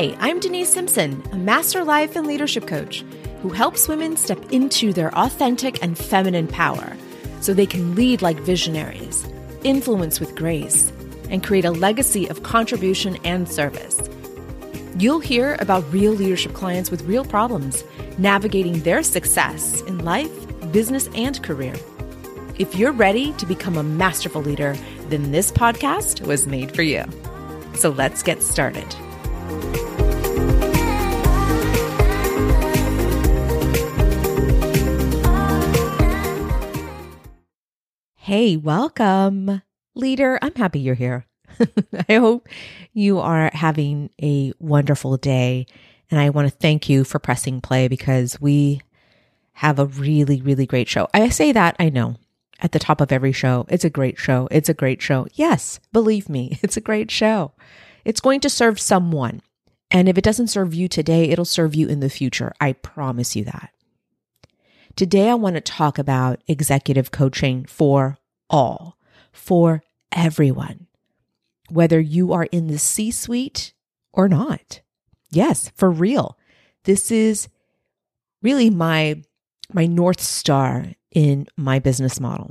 Hi, I'm Denise Simpson, a master life and leadership coach who helps women step into their authentic and feminine power so they can lead like visionaries, influence with grace, and create a legacy of contribution and service. You'll hear about real leadership clients with real problems, navigating their success in life, business, and career. If you're ready to become a masterful leader, then this podcast was made for you. So let's get started. Hey, welcome. Leader, I'm happy you're here. I hope you are having a wonderful day. And I want to thank you for pressing play because we have a really, really great show. I say that, I know, at the top of every show. It's a great show. It's a great show. Yes, believe me, it's a great show. It's going to serve someone. And if it doesn't serve you today, it'll serve you in the future. I promise you that. Today, I want to talk about executive coaching for all, for everyone, whether you are in the C suite or not. Yes, for real. This is really my my north star in my business model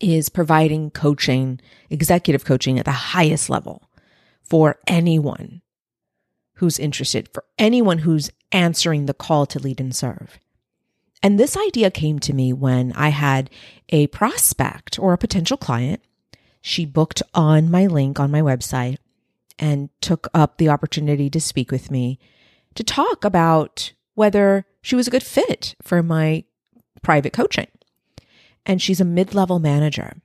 is providing coaching, executive coaching at the highest level for anyone who's interested, for anyone who's answering the call to lead and serve. And this idea came to me when I had a prospect or a potential client. She booked on my link on my website and took up the opportunity to speak with me to talk about whether she was a good fit for my private coaching. And she's a mid level manager.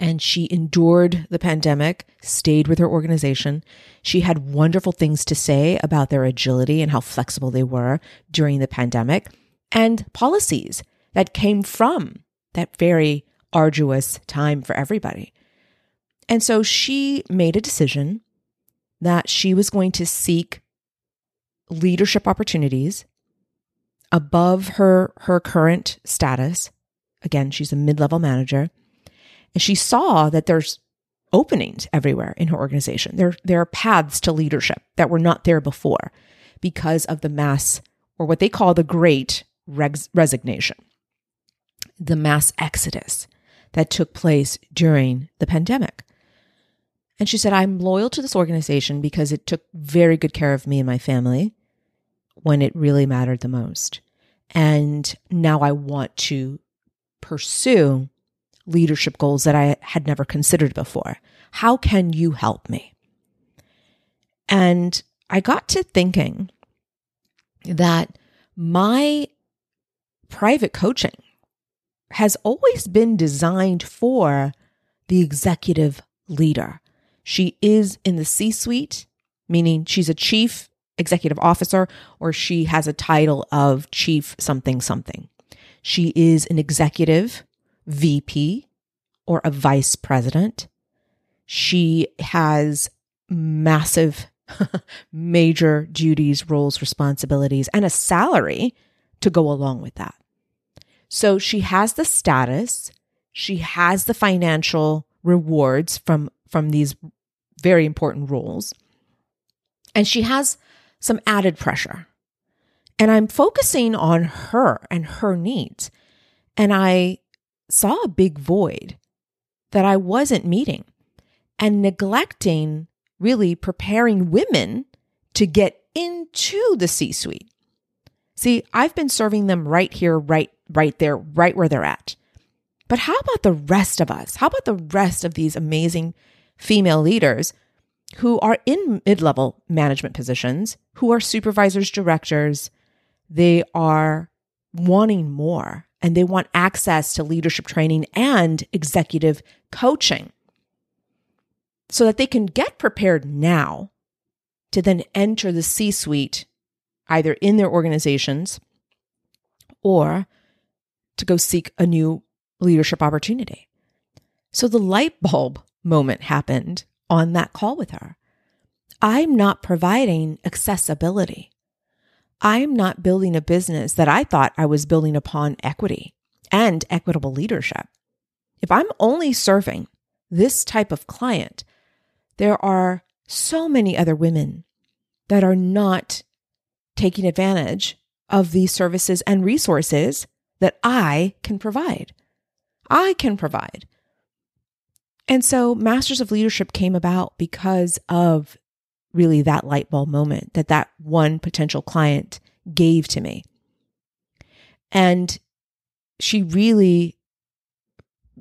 And she endured the pandemic, stayed with her organization. She had wonderful things to say about their agility and how flexible they were during the pandemic and policies that came from that very arduous time for everybody. And so she made a decision that she was going to seek leadership opportunities above her her current status. Again, she's a mid-level manager. And she saw that there's openings everywhere in her organization. There there are paths to leadership that were not there before because of the mass or what they call the great res- resignation, the mass exodus that took place during the pandemic. And she said, I'm loyal to this organization because it took very good care of me and my family when it really mattered the most. And now I want to pursue leadership goals that I had never considered before. How can you help me? And I got to thinking that my private coaching has always been designed for the executive leader. She is in the C suite, meaning she's a chief executive officer or she has a title of chief something something. She is an executive VP or a vice president. She has massive, major duties, roles, responsibilities, and a salary to go along with that. So she has the status, she has the financial rewards from from these very important roles. And she has some added pressure. And I'm focusing on her and her needs. And I saw a big void that I wasn't meeting and neglecting really preparing women to get into the C suite. See, I've been serving them right here, right, right there, right where they're at. But how about the rest of us? How about the rest of these amazing female leaders who are in mid level management positions, who are supervisors, directors? They are wanting more and they want access to leadership training and executive coaching so that they can get prepared now to then enter the C suite either in their organizations or to go seek a new leadership opportunity. So the light bulb moment happened on that call with her. I'm not providing accessibility. I'm not building a business that I thought I was building upon equity and equitable leadership. If I'm only serving this type of client, there are so many other women that are not taking advantage of these services and resources that I can provide. I can provide. And so Masters of Leadership came about because of really that light bulb moment that that one potential client gave to me. And she really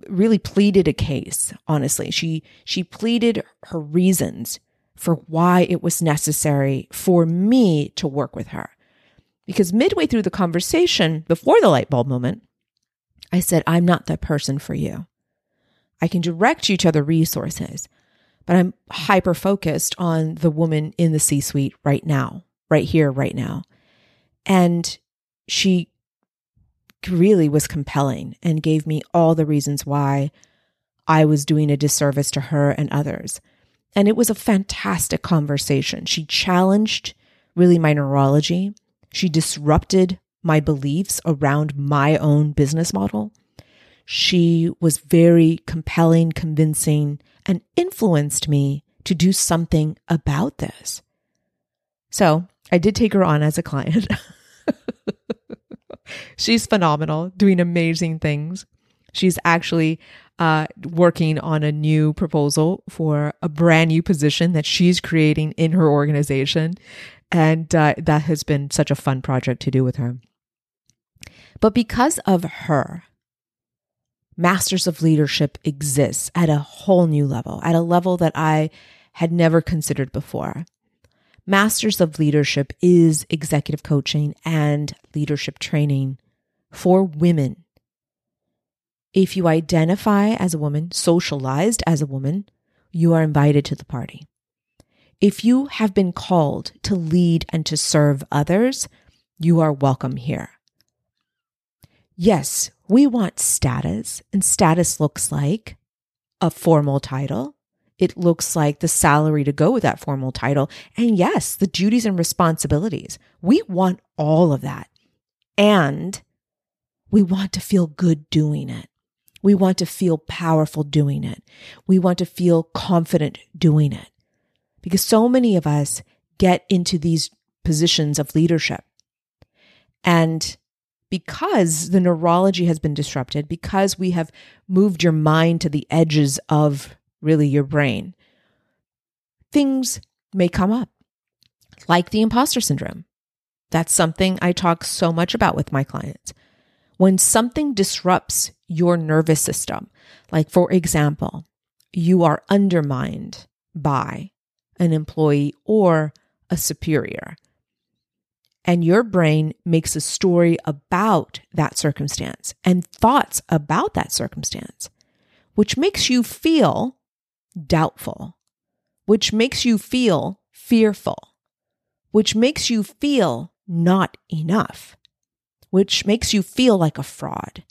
really pleaded a case, honestly. She she pleaded her reasons for why it was necessary for me to work with her. Because midway through the conversation, before the light bulb moment, I said, I'm not the person for you. I can direct you to other resources, but I'm hyper focused on the woman in the C suite right now, right here, right now. And she really was compelling and gave me all the reasons why I was doing a disservice to her and others. And it was a fantastic conversation. She challenged really my neurology. She disrupted my beliefs around my own business model. She was very compelling, convincing, and influenced me to do something about this. So I did take her on as a client. She's phenomenal, doing amazing things. She's actually uh, working on a new proposal for a brand new position that she's creating in her organization. And uh, that has been such a fun project to do with her. But because of her, Masters of Leadership exists at a whole new level, at a level that I had never considered before. Masters of Leadership is executive coaching and leadership training for women. If you identify as a woman, socialized as a woman, you are invited to the party. If you have been called to lead and to serve others, you are welcome here. Yes, we want status, and status looks like a formal title. It looks like the salary to go with that formal title. And yes, the duties and responsibilities. We want all of that. And we want to feel good doing it. We want to feel powerful doing it. We want to feel confident doing it. Because so many of us get into these positions of leadership. And because the neurology has been disrupted, because we have moved your mind to the edges of really your brain, things may come up, like the imposter syndrome. That's something I talk so much about with my clients. When something disrupts your nervous system, like for example, you are undermined by an employee or a superior, and your brain makes a story about that circumstance and thoughts about that circumstance, which makes you feel doubtful, which makes you feel fearful, which makes you feel not enough which makes you feel like a fraud.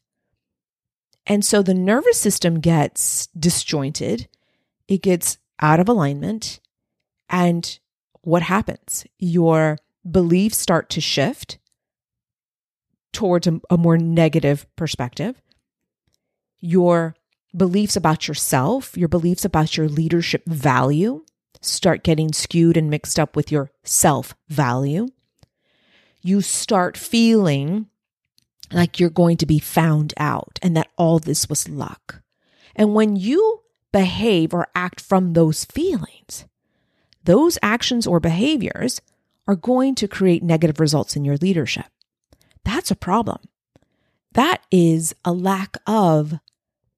And so the nervous system gets disjointed, it gets out of alignment. And what happens? Your beliefs start to shift towards a, a more negative perspective. Your beliefs about yourself, your beliefs about your leadership value start getting skewed and mixed up with your self value. You start feeling like you're going to be found out and that all this was luck. And when you behave or act from those feelings, those actions or behaviors are going to create negative results in your leadership. That's a problem. That is a lack of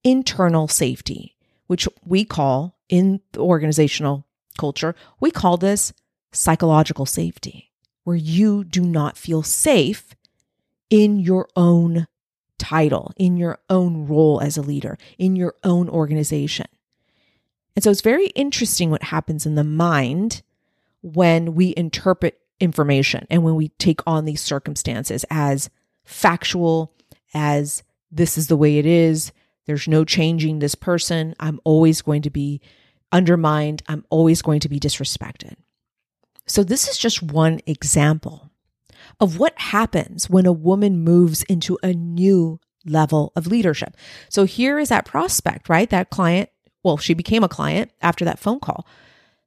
internal safety, which we call in the organizational culture, we call this psychological safety, where you do not feel safe in your own title, in your own role as a leader, in your own organization. And so it's very interesting what happens in the mind when we interpret information and when we take on these circumstances as factual, as this is the way it is. There's no changing this person. I'm always going to be undermined. I'm always going to be disrespected. So, this is just one example of what happens when a woman moves into a new level of leadership. So here is that prospect, right? That client, well, she became a client after that phone call.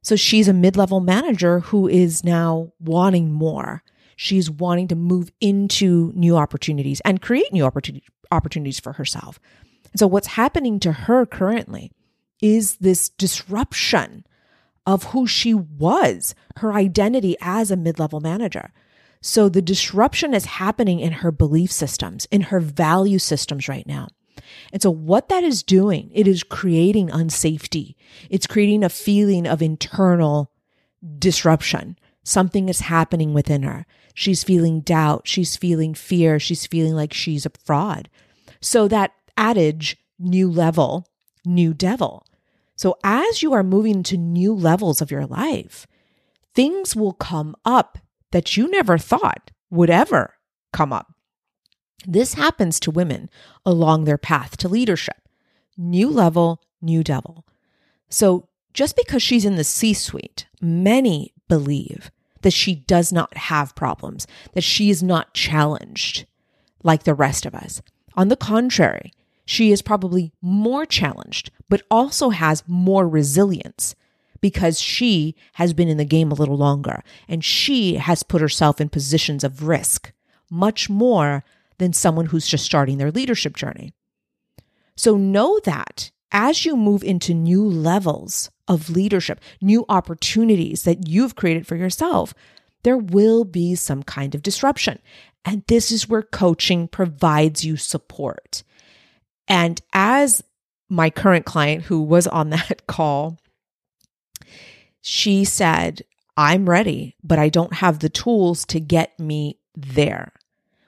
So she's a mid level manager who is now wanting more. She's wanting to move into new opportunities and create new opportunity, opportunities for herself. And so, what's happening to her currently is this disruption of who she was, her identity as a mid level manager. So, the disruption is happening in her belief systems, in her value systems right now. And so what that is doing, it is creating unsafety. It's creating a feeling of internal disruption. Something is happening within her. She's feeling doubt. She's feeling fear. She's feeling like she's a fraud. So that adage, new level, new devil. So as you are moving to new levels of your life, things will come up that you never thought would ever come up. This happens to women along their path to leadership. New level, new devil. So just because she's in the C suite, many believe that she does not have problems, that she is not challenged like the rest of us. On the contrary, she is probably more challenged, but also has more resilience because she has been in the game a little longer and she has put herself in positions of risk much more than someone who's just starting their leadership journey. So know that as you move into new levels of leadership, new opportunities that you've created for yourself, there will be some kind of disruption. And this is where coaching provides you support. And as my current client who was on that call, she said, I'm ready, but I don't have the tools to get me there.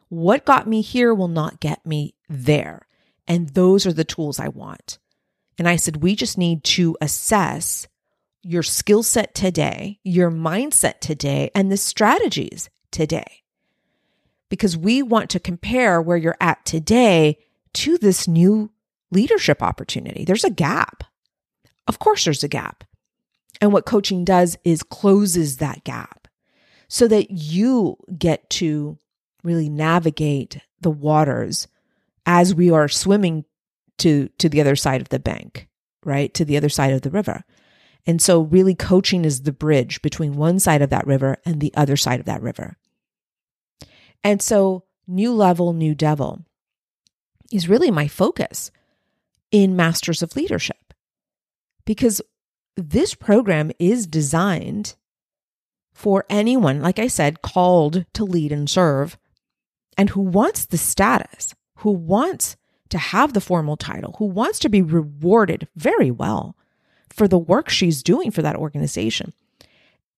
What got me here will not get me there. And those are the tools I want. And I said, we just need to assess your skill set today, your mindset today, and the strategies today. Because we want to compare where you're at today to this new leadership opportunity. There's a gap. Of course, there's a gap. And what coaching does is closes that gap so that you get to really navigate the waters as we are swimming to to the other side of the bank right? To the other side of the river. And so really coaching is the bridge between one side of that river and the other side of that river. And so new level new devil is really my focus in masters of leadership. Because this program is designed for anyone like i said called to lead and serve and who wants the status, who wants to have the formal title, who wants to be rewarded very well for the work she's doing for that organization.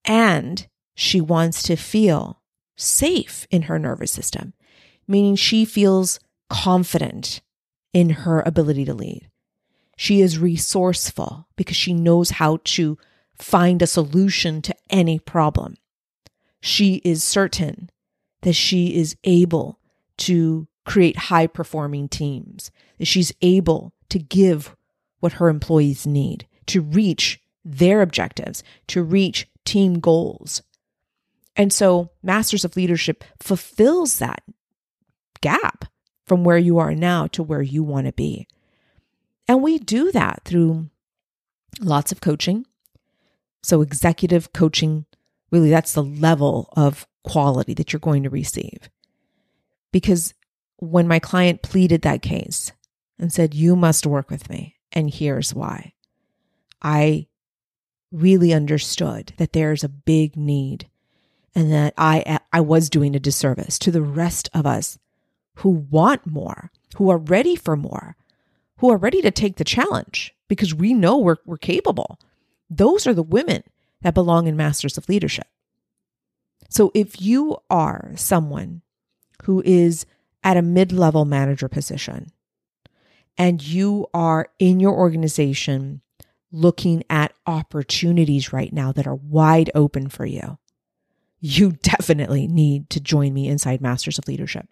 And she wants to feel safe in her nervous system, meaning she feels confident in her ability to lead. She is resourceful because she knows how to find a solution to any problem. She is certain that she is able to create high performing teams, that she's able to give what her employees need to reach their objectives, to reach team goals. And so, Masters of Leadership fulfills that gap from where you are now to where you want to be. And we do that through lots of coaching. So, executive coaching, really, that's the level of quality that you're going to receive. Because when my client pleaded that case and said, You must work with me, and here's why, I really understood that there's a big need and that I, I was doing a disservice to the rest of us who want more, who are ready for more, who are ready to take the challenge because we know we're, we're capable. Those are the women that belong in Masters of Leadership. So if you are someone who is at a mid level manager position and you are in your organization looking at opportunities right now that are wide open for you, you definitely need to join me inside Masters of Leadership.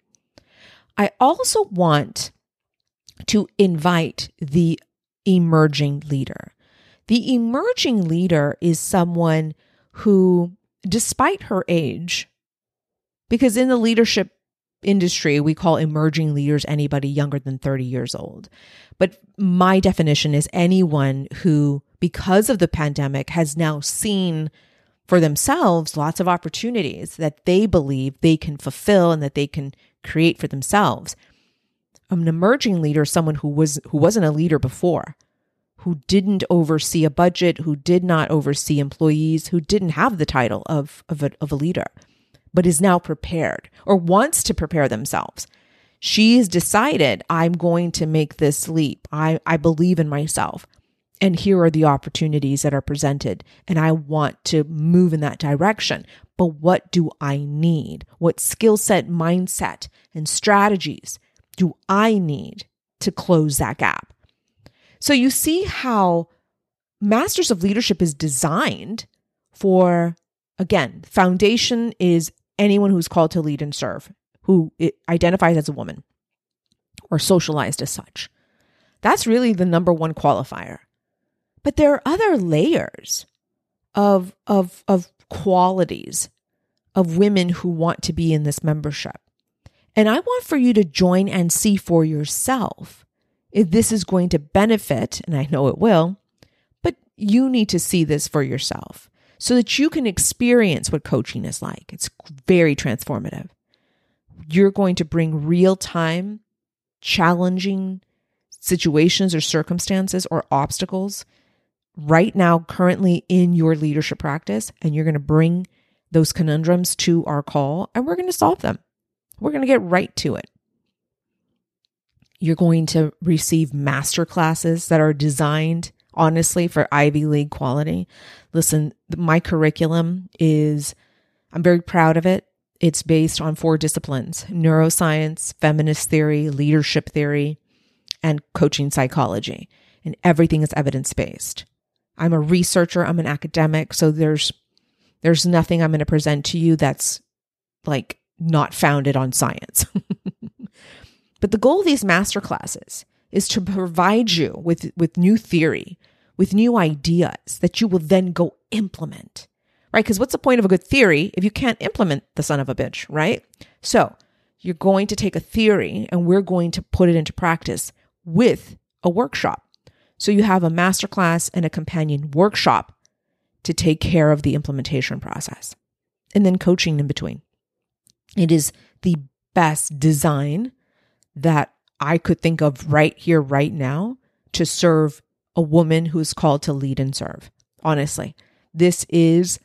I also want to invite the emerging leader. The emerging leader is someone who despite her age, because in the leadership industry, we call emerging leaders anybody younger than 30 years old. But my definition is anyone who, because of the pandemic, has now seen for themselves lots of opportunities that they believe they can fulfill and that they can create for themselves. An emerging leader, someone who was who wasn't a leader before, who didn't oversee a budget, who did not oversee employees, who didn't have the title of, of, a, of a leader, but is now prepared or wants to prepare themselves. She's decided, I'm going to make this leap. I, I believe in myself. And here are the opportunities that are presented. And I want to move in that direction. But what do I need? What skill set, mindset, and strategies do I need to close that gap? So you see how Masters of Leadership is designed for, again, foundation is anyone who's called to lead and serve, who identifies as a woman or socialized as such. That's really the number one qualifier. But there are other layers of, of, of qualities of women who want to be in this membership. And I want for you to join and see for yourself if this is going to benefit, and I know it will, but you need to see this for yourself so that you can experience what coaching is like. It's very transformative. You're going to bring real time, challenging situations or circumstances or obstacles right now, currently in your leadership practice, and you're going to bring those conundrums to our call and we're going to solve them. We're going to get right to it. You're going to receive master classes that are designed honestly for Ivy League quality. Listen, my curriculum is, I'm very proud of it. It's based on four disciplines neuroscience, feminist theory, leadership theory, and coaching psychology. And everything is evidence based. I'm a researcher, I'm an academic, so there's there's nothing I'm going to present to you that's like not founded on science. But the goal of these master classes is to provide you with, with new theory, with new ideas that you will then go implement, right? Because what's the point of a good theory if you can't implement the son of a bitch, right? So you're going to take a theory and we're going to put it into practice with a workshop. So you have a master class and a companion workshop to take care of the implementation process and then coaching in between. It is the best design that I could think of right here, right now to serve a woman who's called to lead and serve. Honestly, this is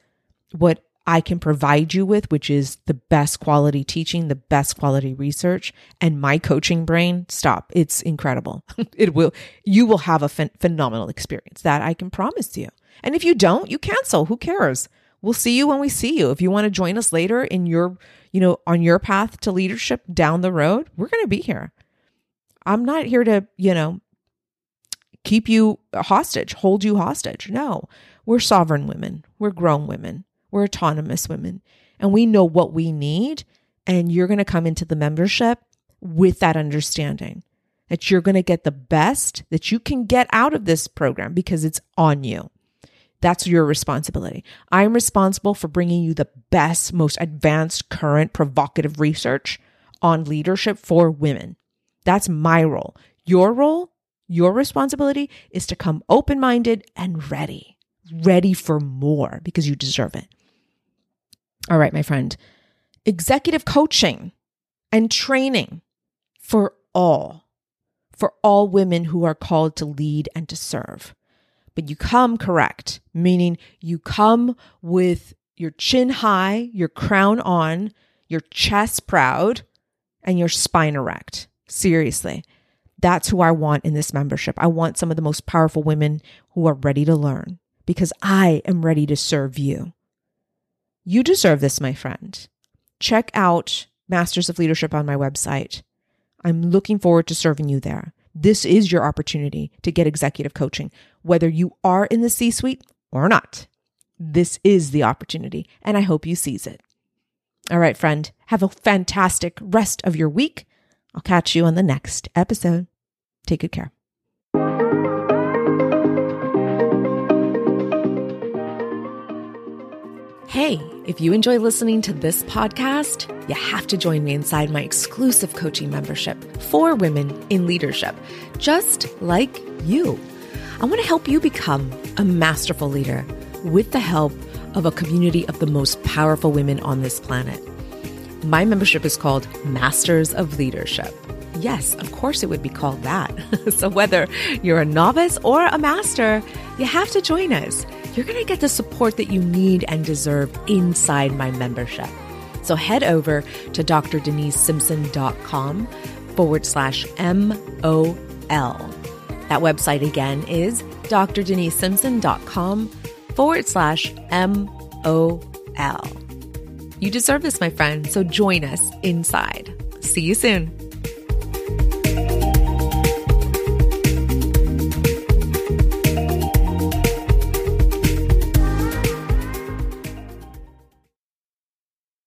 what I can provide you with, which is the best quality teaching, the best quality research, and my coaching brain. Stop. It's incredible. it will, you will have a ph- phenomenal experience that I can promise you. And if you don't, you cancel. Who cares? We'll see you when we see you. If you want to join us later in your you know, on your path to leadership down the road, we're going to be here. I'm not here to, you know, keep you hostage, hold you hostage. No, we're sovereign women. We're grown women. We're autonomous women. And we know what we need. And you're going to come into the membership with that understanding that you're going to get the best that you can get out of this program because it's on you. That's your responsibility. I'm responsible for bringing you the best, most advanced, current, provocative research on leadership for women. That's my role. Your role, your responsibility is to come open minded and ready, ready for more because you deserve it. All right, my friend. Executive coaching and training for all, for all women who are called to lead and to serve but you come correct, meaning you come with your chin high, your crown on, your chest proud, and your spine erect. Seriously. That's who I want in this membership. I want some of the most powerful women who are ready to learn because I am ready to serve you. You deserve this, my friend. Check out Masters of Leadership on my website. I'm looking forward to serving you there. This is your opportunity to get executive coaching whether you are in the C suite or not. This is the opportunity, and I hope you seize it. All right, friend, have a fantastic rest of your week. I'll catch you on the next episode. Take good care. Hey, if you enjoy listening to this podcast, you have to join me inside my exclusive coaching membership for women in leadership, just like you. I want to help you become a masterful leader with the help of a community of the most powerful women on this planet. My membership is called Masters of Leadership. Yes, of course it would be called that. so whether you're a novice or a master, you have to join us you're going to get the support that you need and deserve inside my membership. So head over to drdenisesimpson.com forward slash MOL. That website again is drdenisesimpson.com forward slash MOL. You deserve this, my friend, so join us inside. See you soon.